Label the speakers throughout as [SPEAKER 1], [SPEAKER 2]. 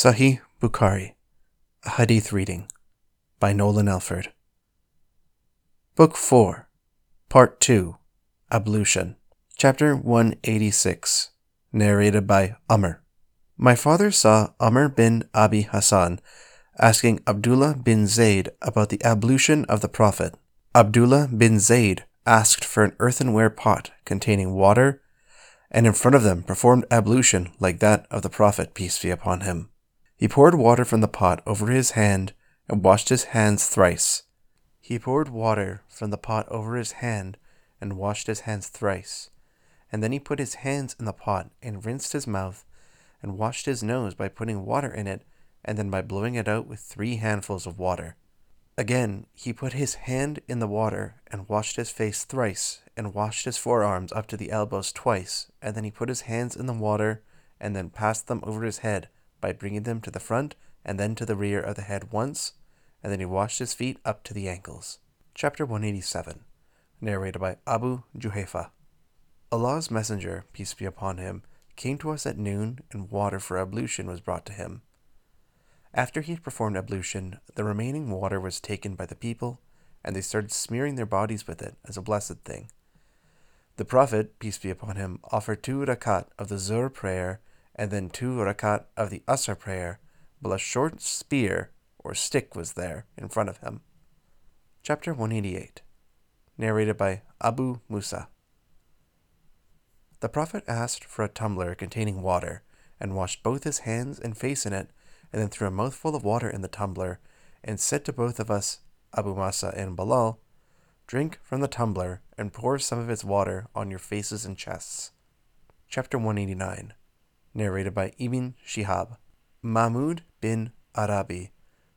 [SPEAKER 1] Sahih Bukhari, a Hadith reading by Nolan Elford. Book 4, Part 2, Ablution, Chapter 186, narrated by Amr. My father saw Amr bin Abi Hassan asking Abdullah bin Zayd about the ablution of the Prophet. Abdullah bin Zayd asked for an earthenware pot containing water, and in front of them performed ablution like that of the Prophet, peace be upon him. He poured water from the pot over his hand and washed his hands thrice. He poured water from the pot over his hand and washed his hands thrice. And then he put his hands in the pot and rinsed his mouth and washed his nose by putting water in it and then by blowing it out with three handfuls of water. Again, he put his hand in the water and washed his face thrice and washed his forearms up to the elbows twice, and then he put his hands in the water and then passed them over his head by bringing them to the front and then to the rear of the head once, and then he washed his feet up to the ankles. Chapter 187, narrated by Abu Juhayfa. Allah's Messenger, peace be upon him, came to us at noon, and water for ablution was brought to him. After he had performed ablution, the remaining water was taken by the people, and they started smearing their bodies with it as a blessed thing. The Prophet, peace be upon him, offered two rakat of the Zuhr prayer and then two rakat of the Asr prayer, while a short spear or stick was there in front of him. Chapter 188, narrated by Abu Musa. The Prophet asked for a tumbler containing water, and washed both his hands and face in it, and then threw a mouthful of water in the tumbler, and said to both of us, Abu Musa and Bilal, Drink from the tumbler, and pour some of its water on your faces and chests. Chapter 189 narrated by Ibn Shihab. Mahmud bin Arabi,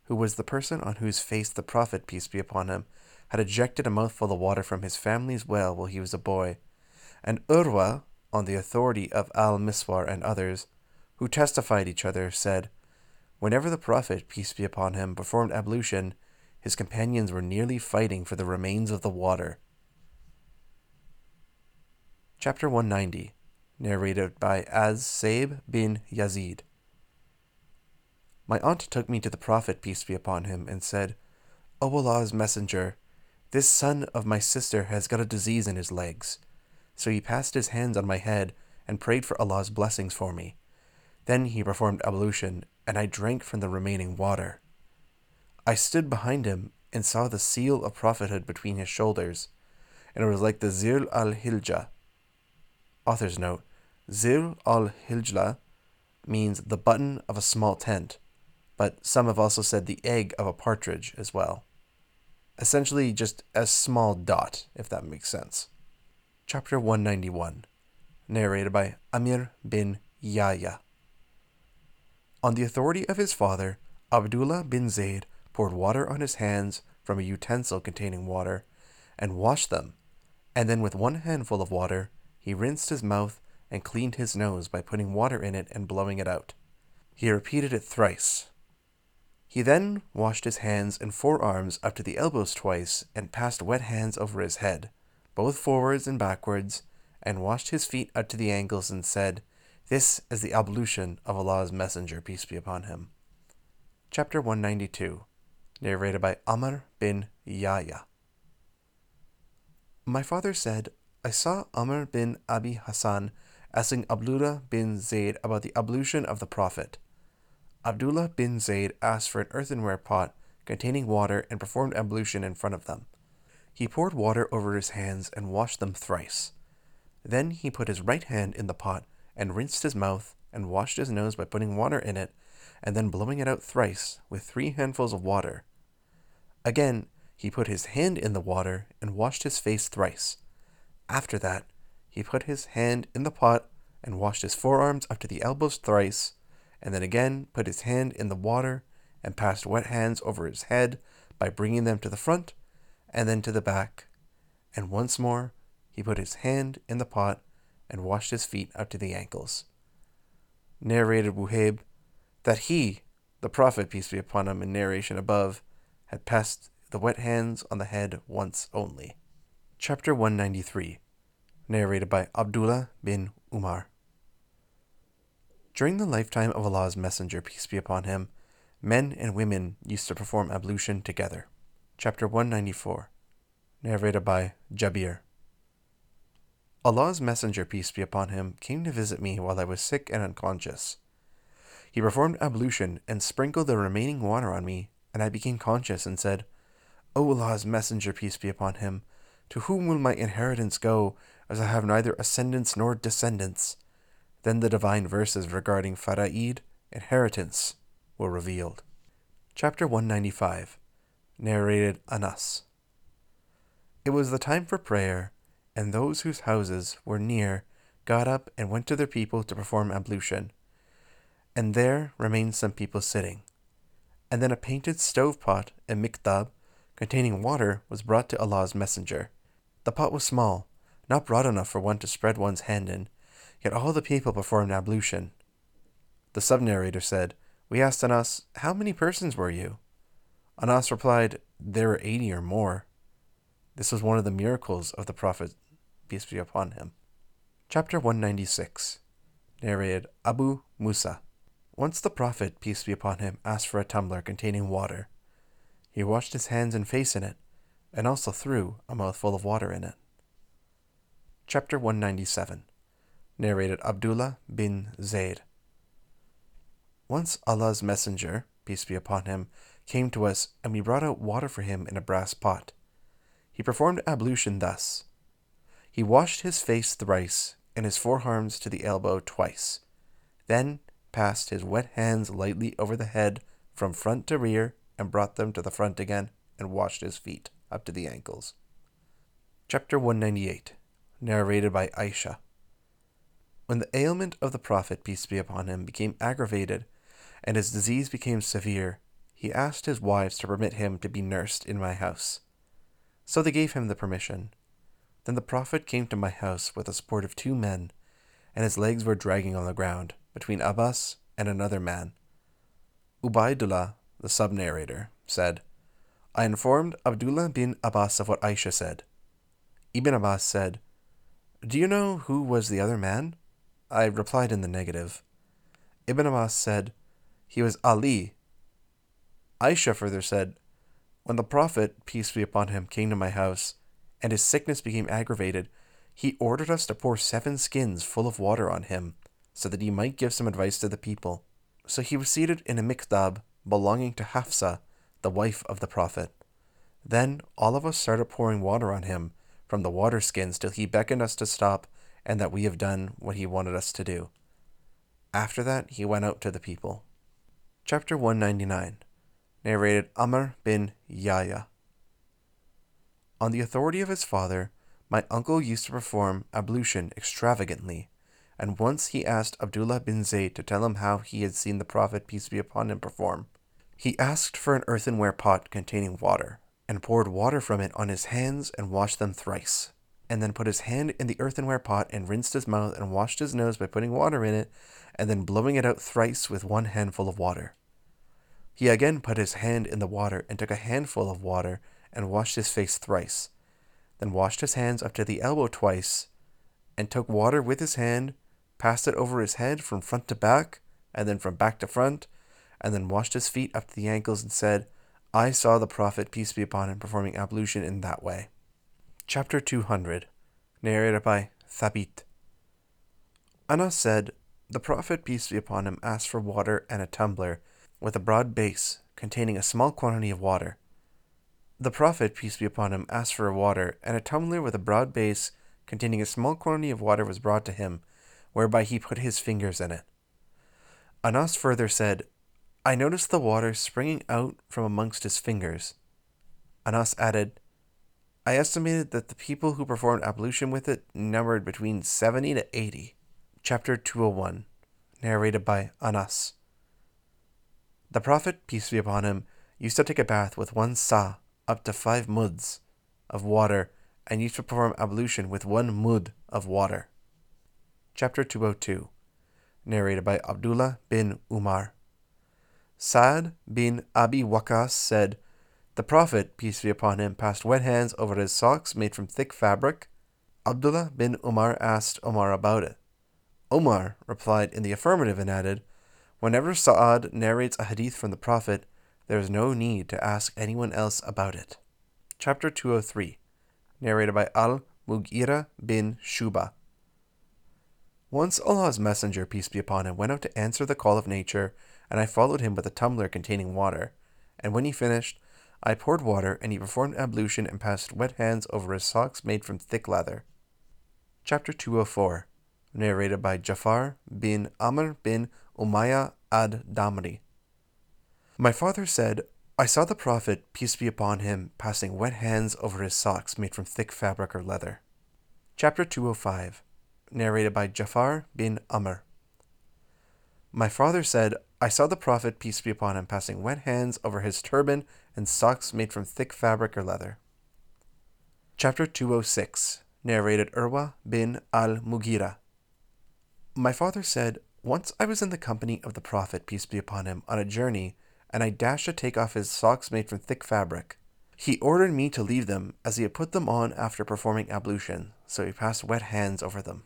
[SPEAKER 1] who was the person on whose face the Prophet, peace be upon him, had ejected a mouthful of water from his family's well while he was a boy, and Urwa, on the authority of Al Miswar and others, who testified each other, said, Whenever the Prophet, peace be upon him, performed ablution, his companions were nearly fighting for the remains of the water. Chapter 190 narrated by Az Saib bin Yazid. My aunt took me to the Prophet, peace be upon him, and said, O Allah's Messenger, this son of my sister has got a disease in his legs. So he passed his hands on my head and prayed for Allah's blessings for me. Then he performed ablution, and I drank from the remaining water. I stood behind him and saw the seal of prophethood between his shoulders, and it was like the Zir al Hijla. Author's note Zir al Hijla means the button of a small tent, but some have also said the egg of a partridge as well. Essentially, just a small dot, if that makes sense. Chapter 191, narrated by Amir bin Yahya. On the authority of his father, Abdullah bin Zayd poured water on his hands from a utensil containing water and washed them, and then with one handful of water he rinsed his mouth and cleaned his nose by putting water in it and blowing it out. He repeated it thrice. He then washed his hands and forearms up to the elbows twice and passed wet hands over his head, both forwards and backwards, and washed his feet up to the ankles and said, This is the ablution of Allah's Messenger, peace be upon him. Chapter 192, narrated by Amr bin Yahya. My father said, I saw Amr bin Abi Hassan asking Abdullah bin Zayd about the ablution of the Prophet. Abdullah bin Zayd asked for an earthenware pot containing water and performed ablution in front of them. He poured water over his hands and washed them thrice. Then he put his right hand in the pot and rinsed his mouth and washed his nose by putting water in it and then blowing it out thrice with three handfuls of water. Again, he put his hand in the water and washed his face thrice. After that, he put his hand in the pot and washed his forearms up to the elbows thrice, and then again put his hand in the water and passed wet hands over his head by bringing them to the front and then to the back. And once more he put his hand in the pot and washed his feet up to the ankles. Narrated Wuhaib that he, the Prophet, peace be upon him, in narration above, had passed the wet hands on the head once only. Chapter 193 narrated by Abdullah bin Umar. During the lifetime of Allah's Messenger, peace be upon him, men and women used to perform ablution together. Chapter 194, narrated by Jabir. Allah's Messenger, peace be upon him, came to visit me while I was sick and unconscious. He performed ablution and sprinkled the remaining water on me, and I became conscious and said, O Allah's Messenger, peace be upon him, to whom will my inheritance go, as I have neither ascendants nor descendants? Then the divine verses regarding Fara'id, inheritance, were revealed. Chapter 195 Narrated Anas. It was the time for prayer, and those whose houses were near got up and went to their people to perform ablution. And there remained some people sitting. And then a painted stove pot, a miktab, containing water, was brought to Allah's Messenger. The pot was small, not broad enough for one to spread one's hand in, yet all the people performed ablution. The sub narrator said, We asked Anas, How many persons were you? Anas replied, There were eighty or more. This was one of the miracles of the Prophet, peace be upon him. Chapter 196 Narrated Abu Musa. Once the Prophet, peace be upon him, asked for a tumbler containing water. He washed his hands and face in it, and also threw a mouthful of water in it. Chapter 197 Narrated Abdullah bin Zayd. Once Allah's Messenger, peace be upon him, came to us, and we brought out water for him in a brass pot. He performed ablution thus He washed his face thrice, and his forearms to the elbow twice, then passed his wet hands lightly over the head from front to rear, and brought them to the front again, and washed his feet up to the ankles. Chapter 198 Narrated by Aisha. When the ailment of the Prophet, peace be upon him, became aggravated, and his disease became severe, he asked his wives to permit him to be nursed in my house. So they gave him the permission. Then the Prophet came to my house with the support of two men, and his legs were dragging on the ground, between Abbas and another man. Ubaidullah, the sub narrator, said, I informed Abdullah bin Abbas of what Aisha said. Ibn Abbas said, Do you know who was the other man? I replied in the negative. Ibn Abbas said, He was Ali. Aisha further said, When the Prophet, peace be upon him, came to my house, and his sickness became aggravated, he ordered us to pour seven skins full of water on him, so that he might give some advice to the people. So he was seated in a miktab belonging to Hafsa, the wife of the Prophet. Then all of us started pouring water on him from the water skins till he beckoned us to stop and that we have done what he wanted us to do. After that, he went out to the people. Chapter 199 Narrated Amr bin Yahya. On the authority of his father, my uncle used to perform ablution extravagantly, and once he asked Abdullah bin Zayd to tell him how he had seen the Prophet, peace be upon him, perform. He asked for an earthenware pot containing water, and poured water from it on his hands and washed them thrice and then put his hand in the earthenware pot and rinsed his mouth and washed his nose by putting water in it and then blowing it out thrice with one handful of water. He again put his hand in the water and took a handful of water and washed his face thrice, then washed his hands up to the elbow twice, and took water with his hand, passed it over his head from front to back, and then from back to front, and then washed his feet up to the ankles and said, I saw the Prophet, peace be upon him, performing ablution in that way. Chapter 200, narrated by Thabit. Anas said, The Prophet, peace be upon him, asked for water and a tumbler with a broad base containing a small quantity of water. The Prophet, peace be upon him, asked for water, and a tumbler with a broad base containing a small quantity of water was brought to him, whereby he put his fingers in it. Anas further said, I noticed the water springing out from amongst his fingers. Anas added, I estimated that the people who performed ablution with it numbered between 70 to 80. Chapter 201, narrated by Anas. The Prophet, peace be upon him, used to take a bath with one sa, up to five muds, of water, and used to perform ablution with one mud of water. Chapter 202, narrated by Abdullah bin Umar. Saad bin Abi Waqas said, the Prophet, peace be upon him, passed wet hands over his socks made from thick fabric. Abdullah bin Umar asked Omar about it. Omar replied in the affirmative and added, Whenever Sa'ad narrates a hadith from the Prophet, there is no need to ask anyone else about it. Chapter 203, narrated by Al Mughira bin Shuba. Once Allah's Messenger, peace be upon him, went out to answer the call of nature, and I followed him with a tumbler containing water. And when he finished, I poured water, and he performed ablution and passed wet hands over his socks made from thick leather. Chapter 204, narrated by Jafar bin Amr bin Umayyah ad Damri. My father said, I saw the Prophet, peace be upon him, passing wet hands over his socks made from thick fabric or leather. Chapter 205, narrated by Jafar bin Amr. My father said, I saw the Prophet, peace be upon him, passing wet hands over his turban and socks made from thick fabric or leather. Chapter 206, narrated Urwa bin al Mughira. My father said, Once I was in the company of the Prophet, peace be upon him, on a journey, and I dashed to take off his socks made from thick fabric. He ordered me to leave them, as he had put them on after performing ablution, so he passed wet hands over them.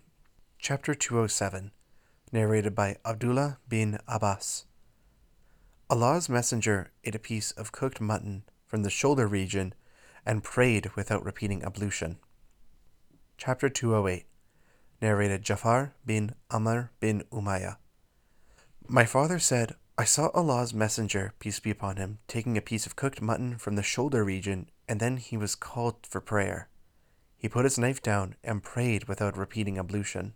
[SPEAKER 1] Chapter 207, narrated by Abdullah bin Abbas. Allah's Messenger ate a piece of cooked mutton from the shoulder region and prayed without repeating ablution. Chapter 208, narrated Jafar bin Amr bin Umayyah. My father said, I saw Allah's Messenger, peace be upon him, taking a piece of cooked mutton from the shoulder region, and then he was called for prayer. He put his knife down and prayed without repeating ablution.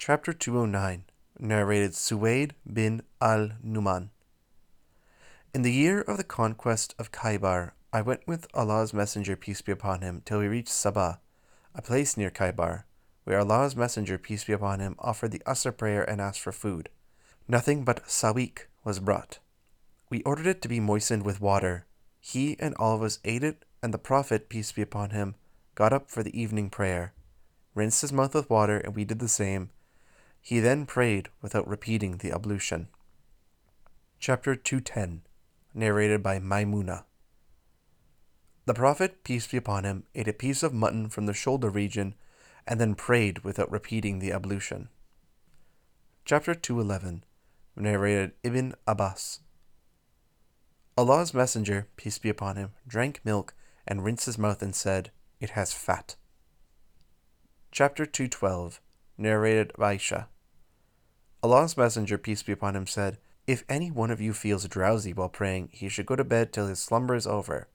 [SPEAKER 1] Chapter 209, narrated Suwaid bin al Numan. In the year of the conquest of Khaybar, I went with Allah's Messenger, peace be upon him, till we reached Sabah, a place near Khaybar, where Allah's Messenger, peace be upon him, offered the Asr prayer and asked for food. Nothing but sawik was brought. We ordered it to be moistened with water. He and all of us ate it, and the Prophet, peace be upon him, got up for the evening prayer, rinsed his mouth with water, and we did the same. He then prayed without repeating the ablution. Chapter 210 narrated by Maimuna. The Prophet, peace be upon him, ate a piece of mutton from the shoulder region and then prayed without repeating the ablution. Chapter 211, narrated Ibn Abbas. Allah's Messenger, peace be upon him, drank milk and rinsed his mouth and said, It has fat. Chapter 212, narrated by Aisha. Allah's Messenger, peace be upon him, said, if any one of you feels drowsy while praying, he should go to bed till his slumber is over.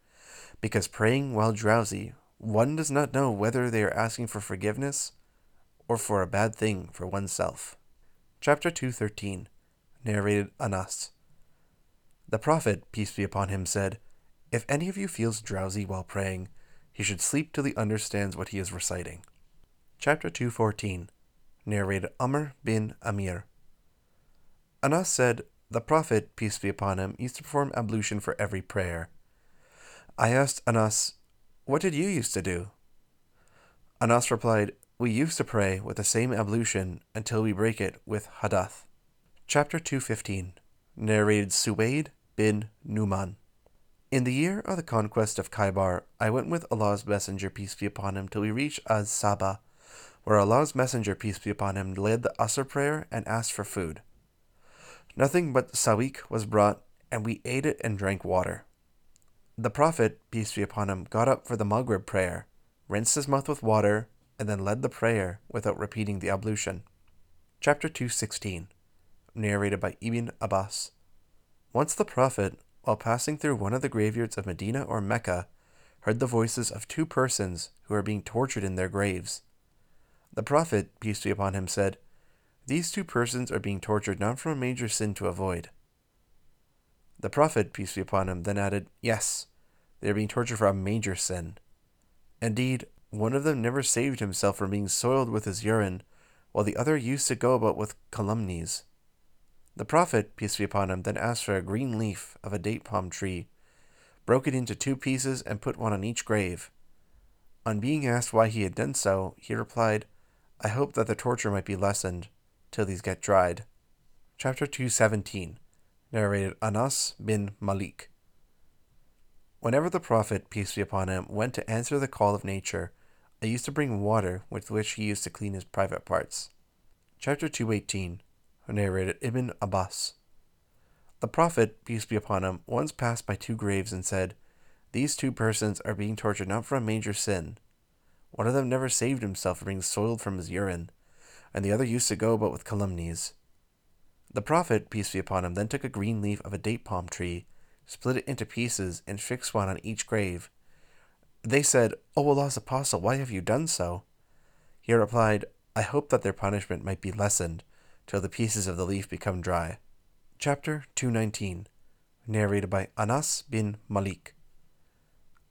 [SPEAKER 1] Because praying while drowsy, one does not know whether they are asking for forgiveness or for a bad thing for oneself. Chapter 213, narrated Anas. The Prophet, peace be upon him, said, If any of you feels drowsy while praying, he should sleep till he understands what he is reciting. Chapter 214, narrated Amr bin Amir. Anas said, the Prophet, peace be upon him, used to perform ablution for every prayer. I asked Anas, What did you used to do? Anas replied, We used to pray with the same ablution until we break it with hadath. Chapter 215, narrated Suwaid bin Numan. In the year of the conquest of Khaybar, I went with Allah's Messenger, peace be upon him, till we reached Az Saba, where Allah's Messenger, peace be upon him, led the Asr prayer and asked for food. Nothing but sawik was brought, and we ate it and drank water. The Prophet, peace be upon him, got up for the Maghrib prayer, rinsed his mouth with water, and then led the prayer without repeating the ablution. Chapter 216, narrated by Ibn Abbas. Once the Prophet, while passing through one of the graveyards of Medina or Mecca, heard the voices of two persons who were being tortured in their graves. The Prophet, peace be upon him, said, these two persons are being tortured not from a major sin to avoid. The Prophet, peace be upon him, then added, Yes, they are being tortured for a major sin. Indeed, one of them never saved himself from being soiled with his urine, while the other used to go about with calumnies. The Prophet, peace be upon him, then asked for a green leaf of a date palm tree, broke it into two pieces, and put one on each grave. On being asked why he had done so, he replied, I hope that the torture might be lessened till these get dried. Chapter 217, narrated Anas bin Malik. Whenever the Prophet, peace be upon him, went to answer the call of nature, I used to bring water with which he used to clean his private parts. Chapter 218, narrated Ibn Abbas. The Prophet, peace be upon him, once passed by two graves and said, These two persons are being tortured not for a major sin. One of them never saved himself from being soiled from his urine, and the other used to go about with calumnies. The Prophet, peace be upon him, then took a green leaf of a date palm tree, split it into pieces, and fixed one on each grave. They said, O Allah's Apostle, why have you done so? He replied, I hope that their punishment might be lessened till the pieces of the leaf become dry. Chapter 219, narrated by Anas bin Malik.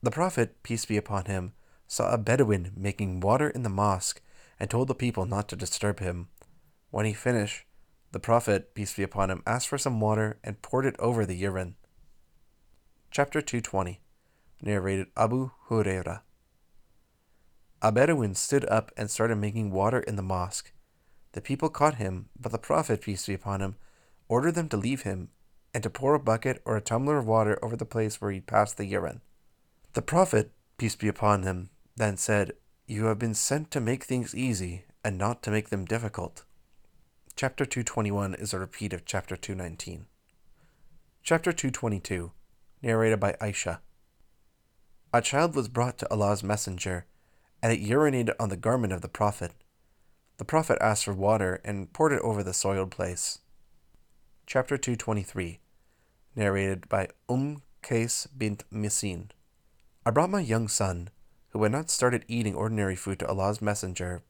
[SPEAKER 1] The Prophet, peace be upon him, saw a Bedouin making water in the mosque and told the people not to disturb him. When he finished, the Prophet, peace be upon him, asked for some water and poured it over the urine. Chapter 220, narrated Abu Huraira. A Bedouin stood up and started making water in the mosque. The people caught him, but the Prophet, peace be upon him, ordered them to leave him and to pour a bucket or a tumbler of water over the place where he passed the urine. The Prophet, peace be upon him, then said, You have been sent to make things easy and not to make them difficult. Chapter 221 is a repeat of chapter 219. Chapter 222, narrated by Aisha. A child was brought to Allah's Messenger, and it urinated on the garment of the Prophet. The Prophet asked for water and poured it over the soiled place. Chapter 223, narrated by Umm Qais bint Mihsan. I brought my young son, who had not started eating ordinary food, to Allah's Messenger,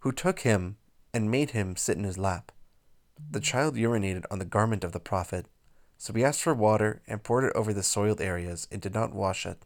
[SPEAKER 1] who took him and made him sit in his lap. The child urinated on the garment of the Prophet, so he asked for water and poured it over the soiled areas and did not wash it.